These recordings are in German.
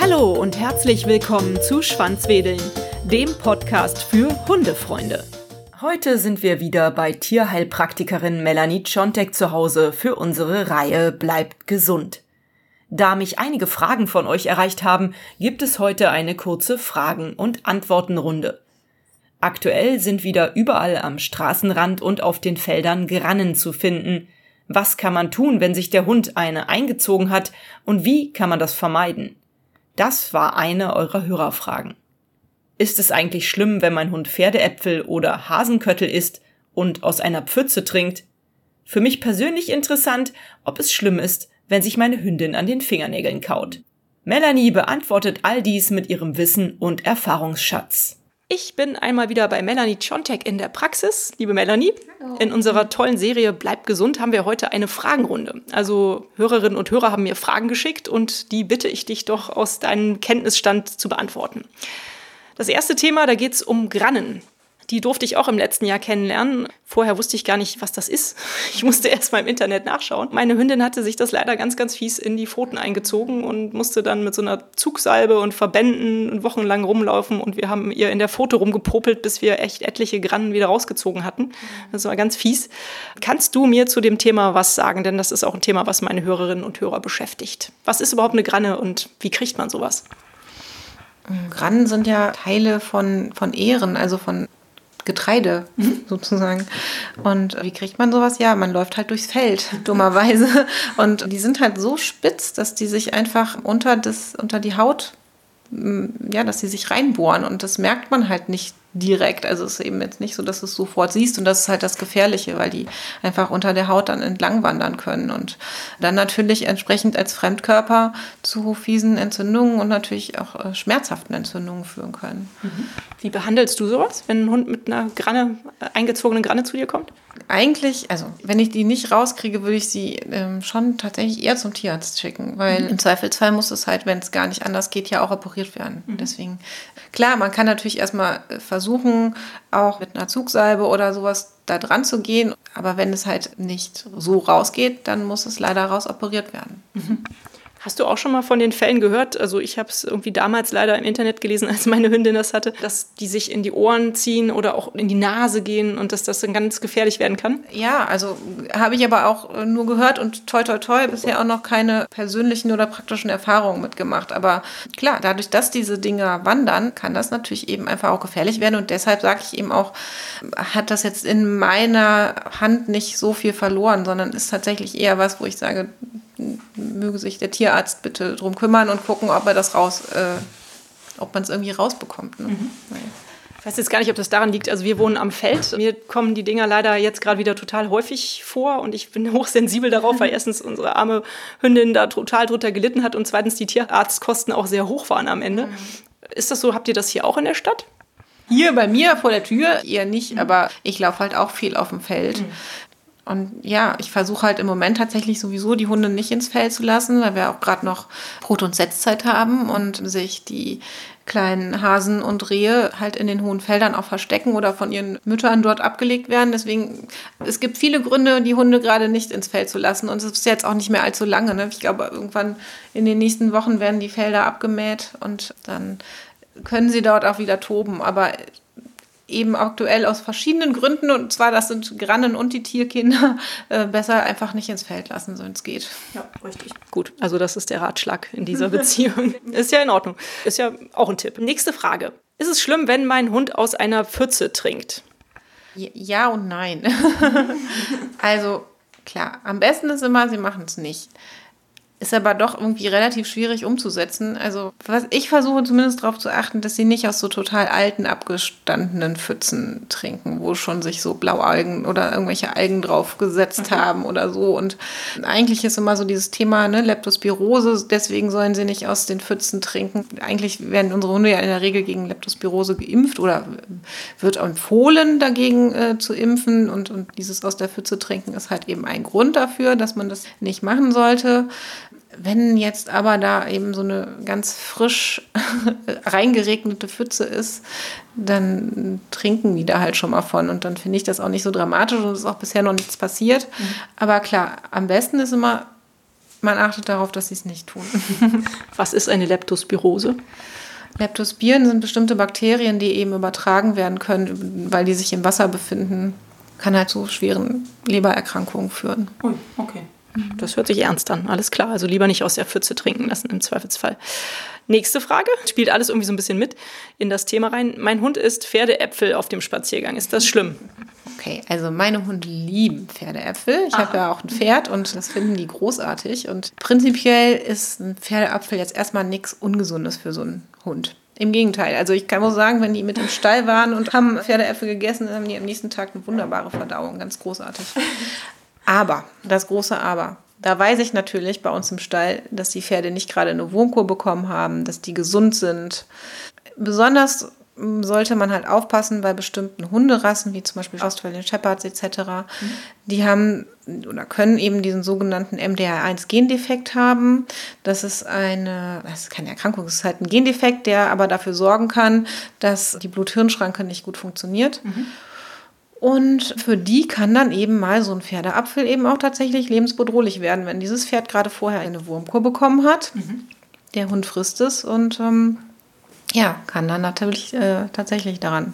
Hallo und herzlich willkommen zu Schwanzwedeln, dem Podcast für Hundefreunde. Heute sind wir wieder bei Tierheilpraktikerin Melanie Czontek zu Hause für unsere Reihe Bleibt gesund. Da mich einige Fragen von euch erreicht haben, gibt es heute eine kurze Fragen- und Antwortenrunde. Aktuell sind wieder überall am Straßenrand und auf den Feldern Grannen zu finden. Was kann man tun, wenn sich der Hund eine eingezogen hat und wie kann man das vermeiden? Das war eine eurer Hörerfragen. Ist es eigentlich schlimm, wenn mein Hund Pferdeäpfel oder Hasenköttel isst und aus einer Pfütze trinkt? Für mich persönlich interessant, ob es schlimm ist, wenn sich meine Hündin an den Fingernägeln kaut. Melanie beantwortet all dies mit ihrem Wissen und Erfahrungsschatz. Ich bin einmal wieder bei Melanie Chontek in der Praxis. Liebe Melanie, Hallo. in unserer tollen Serie Bleib gesund haben wir heute eine Fragenrunde. Also Hörerinnen und Hörer haben mir Fragen geschickt und die bitte ich dich doch aus deinem Kenntnisstand zu beantworten. Das erste Thema, da geht es um Grannen. Die durfte ich auch im letzten Jahr kennenlernen. Vorher wusste ich gar nicht, was das ist. Ich musste erst mal im Internet nachschauen. Meine Hündin hatte sich das leider ganz, ganz fies in die Pfoten eingezogen und musste dann mit so einer Zugsalbe und Verbänden wochenlang rumlaufen. Und wir haben ihr in der Pfote rumgepopelt, bis wir echt etliche Grannen wieder rausgezogen hatten. Das war ganz fies. Kannst du mir zu dem Thema was sagen? Denn das ist auch ein Thema, was meine Hörerinnen und Hörer beschäftigt. Was ist überhaupt eine Granne und wie kriegt man sowas? Grannen sind ja Teile von, von Ehren, also von Getreide mhm. sozusagen. Und wie kriegt man sowas? Ja, man läuft halt durchs Feld, dummerweise. Und die sind halt so spitz, dass die sich einfach unter, das, unter die Haut, ja, dass sie sich reinbohren. Und das merkt man halt nicht direkt. Also es ist eben jetzt nicht so, dass du es sofort siehst und das ist halt das Gefährliche, weil die einfach unter der Haut dann entlang wandern können und dann natürlich entsprechend als Fremdkörper zu fiesen Entzündungen und natürlich auch äh, schmerzhaften Entzündungen führen können. Mhm. Wie behandelst du sowas, wenn ein Hund mit einer Granne, äh, eingezogenen Granne zu dir kommt? Eigentlich, also wenn ich die nicht rauskriege, würde ich sie ähm, schon tatsächlich eher zum Tierarzt schicken, weil mhm. im Zweifelsfall muss es halt, wenn es gar nicht anders geht, ja auch operiert werden. Mhm. Deswegen, klar, man kann natürlich erstmal versuchen, versuchen, auch mit einer Zugsalbe oder sowas da dran zu gehen. Aber wenn es halt nicht so rausgeht, dann muss es leider rausoperiert werden. Hast du auch schon mal von den Fällen gehört? Also ich habe es irgendwie damals leider im Internet gelesen, als meine Hündin das hatte, dass die sich in die Ohren ziehen oder auch in die Nase gehen und dass das dann ganz gefährlich werden kann. Ja, also habe ich aber auch nur gehört und toi toi toi bisher auch noch keine persönlichen oder praktischen Erfahrungen mitgemacht. Aber klar, dadurch, dass diese Dinger wandern, kann das natürlich eben einfach auch gefährlich werden und deshalb sage ich eben auch, hat das jetzt in meiner Hand nicht so viel verloren, sondern ist tatsächlich eher was, wo ich sage, möge sich der Tierarzt bitte drum kümmern und gucken, ob er das raus, äh, ob man es irgendwie rausbekommt. Ne? Mhm. Ich weiß jetzt gar nicht, ob das daran liegt. Also wir wohnen am Feld. Mir kommen die Dinger leider jetzt gerade wieder total häufig vor und ich bin hochsensibel darauf, weil erstens unsere arme Hündin da total drunter gelitten hat und zweitens die Tierarztkosten auch sehr hoch waren am Ende. Mhm. Ist das so? Habt ihr das hier auch in der Stadt? Hier bei mir vor der Tür eher nicht, mhm. aber ich laufe halt auch viel auf dem Feld. Mhm. Und ja, ich versuche halt im Moment tatsächlich sowieso die Hunde nicht ins Feld zu lassen, weil wir auch gerade noch Brut- und Setzzeit haben und sich die kleinen Hasen und Rehe halt in den hohen Feldern auch verstecken oder von ihren Müttern dort abgelegt werden. Deswegen, es gibt viele Gründe, die Hunde gerade nicht ins Feld zu lassen. Und es ist jetzt auch nicht mehr allzu lange. Ne? Ich glaube, irgendwann in den nächsten Wochen werden die Felder abgemäht und dann können sie dort auch wieder toben. Aber eben aktuell aus verschiedenen Gründen, und zwar das sind Grannen und die Tierkinder, äh, besser einfach nicht ins Feld lassen, so es geht. Ja, richtig. Gut, also das ist der Ratschlag in dieser Beziehung. ist ja in Ordnung. Ist ja auch ein Tipp. Nächste Frage. Ist es schlimm, wenn mein Hund aus einer Pfütze trinkt? Ja und nein. also klar, am besten ist immer, sie machen es nicht ist aber doch irgendwie relativ schwierig umzusetzen. Also, was ich versuche zumindest darauf zu achten, dass sie nicht aus so total alten, abgestandenen Pfützen trinken, wo schon sich so Blaualgen oder irgendwelche Algen drauf gesetzt mhm. haben oder so. Und eigentlich ist immer so dieses Thema, ne, Leptospirose, deswegen sollen sie nicht aus den Pfützen trinken. Eigentlich werden unsere Hunde ja in der Regel gegen Leptospirose geimpft oder wird empfohlen, dagegen äh, zu impfen. Und, und dieses aus der Pfütze trinken ist halt eben ein Grund dafür, dass man das nicht machen sollte. Wenn jetzt aber da eben so eine ganz frisch reingeregnete Pfütze ist, dann trinken die da halt schon mal von. Und dann finde ich das auch nicht so dramatisch und es ist auch bisher noch nichts passiert. Mhm. Aber klar, am besten ist immer, man achtet darauf, dass sie es nicht tun. Was ist eine Leptospirose? Leptospiren sind bestimmte Bakterien, die eben übertragen werden können, weil die sich im Wasser befinden. Kann halt zu schweren Lebererkrankungen führen. Ui, okay. Das hört sich ernst an, alles klar. Also lieber nicht aus der Pfütze trinken lassen im Zweifelsfall. Nächste Frage, spielt alles irgendwie so ein bisschen mit in das Thema rein. Mein Hund isst Pferdeäpfel auf dem Spaziergang. Ist das schlimm? Okay, also meine Hunde lieben Pferdeäpfel. Ich habe ja auch ein Pferd und das finden die großartig. Und prinzipiell ist ein Pferdeapfel jetzt erstmal nichts Ungesundes für so einen Hund. Im Gegenteil. Also ich kann nur sagen, wenn die mit im Stall waren und haben Pferdeäpfel gegessen, dann haben die am nächsten Tag eine wunderbare Verdauung. Ganz großartig. Aber, das große Aber. Da weiß ich natürlich bei uns im Stall, dass die Pferde nicht gerade eine Wurmkur bekommen haben, dass die gesund sind. Besonders sollte man halt aufpassen bei bestimmten Hunderassen, wie zum Beispiel Australian Shepherds etc. Mhm. Die haben oder können eben diesen sogenannten MDR1-Gendefekt haben. Das ist eine, das ist keine Erkrankung, es ist halt ein Gendefekt, der aber dafür sorgen kann, dass die Blut-Hirn-Schranke nicht gut funktioniert. Mhm. Und für die kann dann eben mal so ein Pferdeapfel eben auch tatsächlich lebensbedrohlich werden, wenn dieses Pferd gerade vorher eine Wurmkur bekommen hat. Mhm. Der Hund frisst es und ähm, ja, kann dann natürlich äh, tatsächlich daran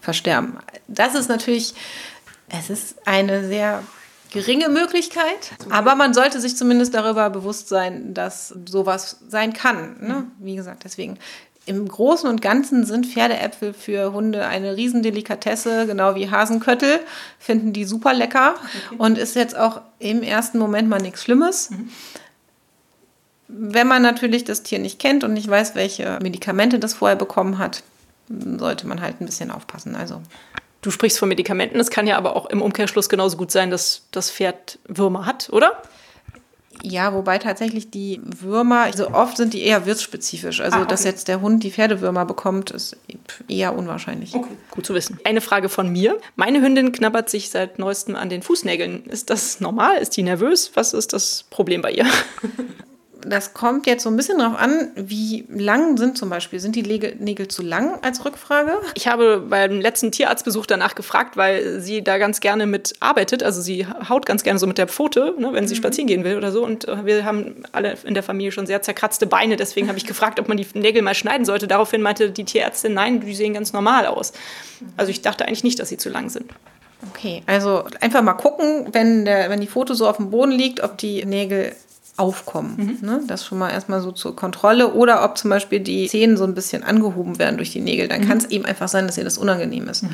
versterben. Das ist natürlich, es ist eine sehr geringe Möglichkeit, aber man sollte sich zumindest darüber bewusst sein, dass sowas sein kann. Ne? Mhm. Wie gesagt, deswegen im Großen und Ganzen sind Pferdeäpfel für Hunde eine Riesendelikatesse, genau wie Hasenköttel. Finden die super lecker okay. und ist jetzt auch im ersten Moment mal nichts Schlimmes. Mhm. Wenn man natürlich das Tier nicht kennt und nicht weiß, welche Medikamente das vorher bekommen hat, sollte man halt ein bisschen aufpassen. Also Du sprichst von Medikamenten, es kann ja aber auch im Umkehrschluss genauso gut sein, dass das Pferd Würmer hat, oder? Ja, wobei tatsächlich die Würmer, also oft sind die eher wirtsspezifisch. Also, ah, okay. dass jetzt der Hund die Pferdewürmer bekommt, ist eher unwahrscheinlich. Okay, gut zu wissen. Eine Frage von mir. Meine Hündin knabbert sich seit neuestem an den Fußnägeln. Ist das normal? Ist die nervös? Was ist das Problem bei ihr? das kommt jetzt so ein bisschen darauf an, wie lang sind zum Beispiel. Sind die Nägel zu lang als Rückfrage? Ich habe beim letzten Tierarztbesuch danach gefragt, weil sie da ganz gerne mit arbeitet. Also sie haut ganz gerne so mit der Pfote, ne, wenn sie mhm. spazieren gehen will oder so. Und äh, wir haben alle in der Familie schon sehr zerkratzte Beine. Deswegen habe ich gefragt, ob man die Nägel mal schneiden sollte. Daraufhin meinte die Tierärztin, nein, die sehen ganz normal aus. Also ich dachte eigentlich nicht, dass sie zu lang sind. Okay, also einfach mal gucken, wenn, der, wenn die Foto so auf dem Boden liegt, ob die Nägel aufkommen. Mhm. Ne? Das schon mal erstmal so zur Kontrolle. Oder ob zum Beispiel die Zähne so ein bisschen angehoben werden durch die Nägel. Dann mhm. kann es eben einfach sein, dass ihr das unangenehm ist. Mhm.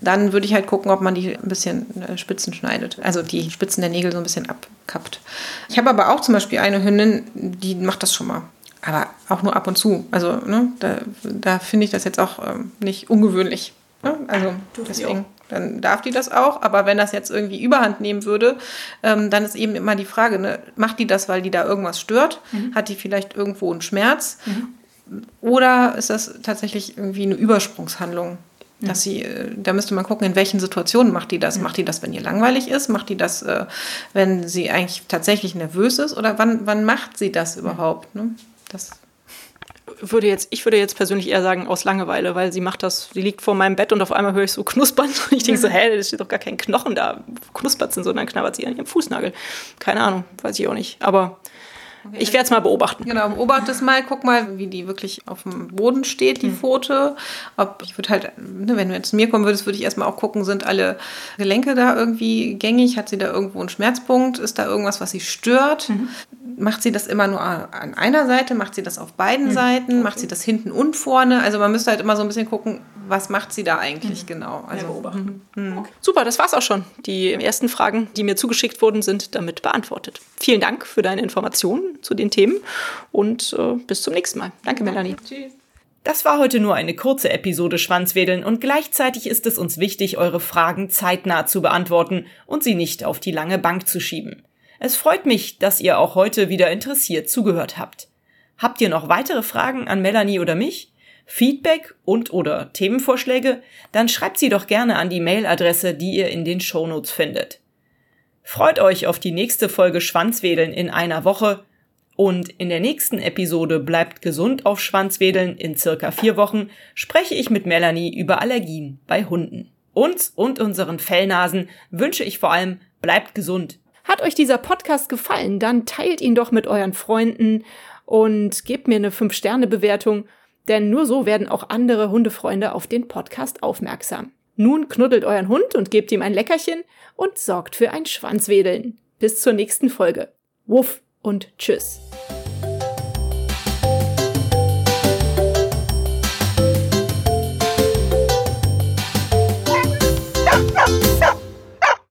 Dann würde ich halt gucken, ob man die ein bisschen äh, Spitzen schneidet. Also die Spitzen der Nägel so ein bisschen abkappt. Ich habe aber auch zum Beispiel eine Hündin, die macht das schon mal. Aber auch nur ab und zu. Also ne, da, da finde ich das jetzt auch ähm, nicht ungewöhnlich. Ne? Also deswegen dann darf die das auch. Aber wenn das jetzt irgendwie überhand nehmen würde, ähm, dann ist eben immer die Frage, ne, macht die das, weil die da irgendwas stört? Mhm. Hat die vielleicht irgendwo einen Schmerz? Mhm. Oder ist das tatsächlich irgendwie eine Übersprungshandlung? Dass sie, äh, da müsste man gucken, in welchen Situationen macht die das. Mhm. Macht die das, wenn ihr langweilig ist? Macht die das, äh, wenn sie eigentlich tatsächlich nervös ist? Oder wann, wann macht sie das überhaupt? Ne? Das würde jetzt, ich würde jetzt persönlich eher sagen, aus Langeweile, weil sie macht das, sie liegt vor meinem Bett und auf einmal höre ich so knuspern und ich denke so, hä, da steht doch gar kein Knochen da, knuspert sind, sondern knabbert sie an ihrem Fußnagel. Keine Ahnung, weiß ich auch nicht. Aber Okay. Ich werde es mal beobachten. Genau, beobachte es mal, guck mal, wie die wirklich auf dem Boden steht, die mhm. Pfote. Ob ich würde halt, ne, wenn du jetzt zu mir kommen würdest, würde ich erstmal auch gucken, sind alle Gelenke da irgendwie gängig? Hat sie da irgendwo einen Schmerzpunkt? Ist da irgendwas, was sie stört? Mhm. Macht sie das immer nur an einer Seite? Macht sie das auf beiden mhm. Seiten? Okay. Macht sie das hinten und vorne? Also man müsste halt immer so ein bisschen gucken, was macht sie da eigentlich mhm. genau? Also ja, beobachten. Mhm. mhm. Okay. Super, das war's auch schon. Die ersten Fragen, die mir zugeschickt wurden, sind damit beantwortet. Vielen Dank für deine Informationen zu den Themen und äh, bis zum nächsten Mal. Danke, Melanie. Tschüss. Das war heute nur eine kurze Episode Schwanzwedeln und gleichzeitig ist es uns wichtig, eure Fragen zeitnah zu beantworten und sie nicht auf die lange Bank zu schieben. Es freut mich, dass ihr auch heute wieder interessiert zugehört habt. Habt ihr noch weitere Fragen an Melanie oder mich? Feedback und oder Themenvorschläge? Dann schreibt sie doch gerne an die Mailadresse, die ihr in den Shownotes findet. Freut euch auf die nächste Folge Schwanzwedeln in einer Woche. Und in der nächsten Episode Bleibt gesund auf Schwanzwedeln in circa vier Wochen spreche ich mit Melanie über Allergien bei Hunden. Uns und unseren Fellnasen wünsche ich vor allem, bleibt gesund. Hat euch dieser Podcast gefallen, dann teilt ihn doch mit euren Freunden und gebt mir eine 5-Sterne-Bewertung, denn nur so werden auch andere Hundefreunde auf den Podcast aufmerksam. Nun knuddelt euren Hund und gebt ihm ein Leckerchen und sorgt für ein Schwanzwedeln. Bis zur nächsten Folge. Wuff und tschüss.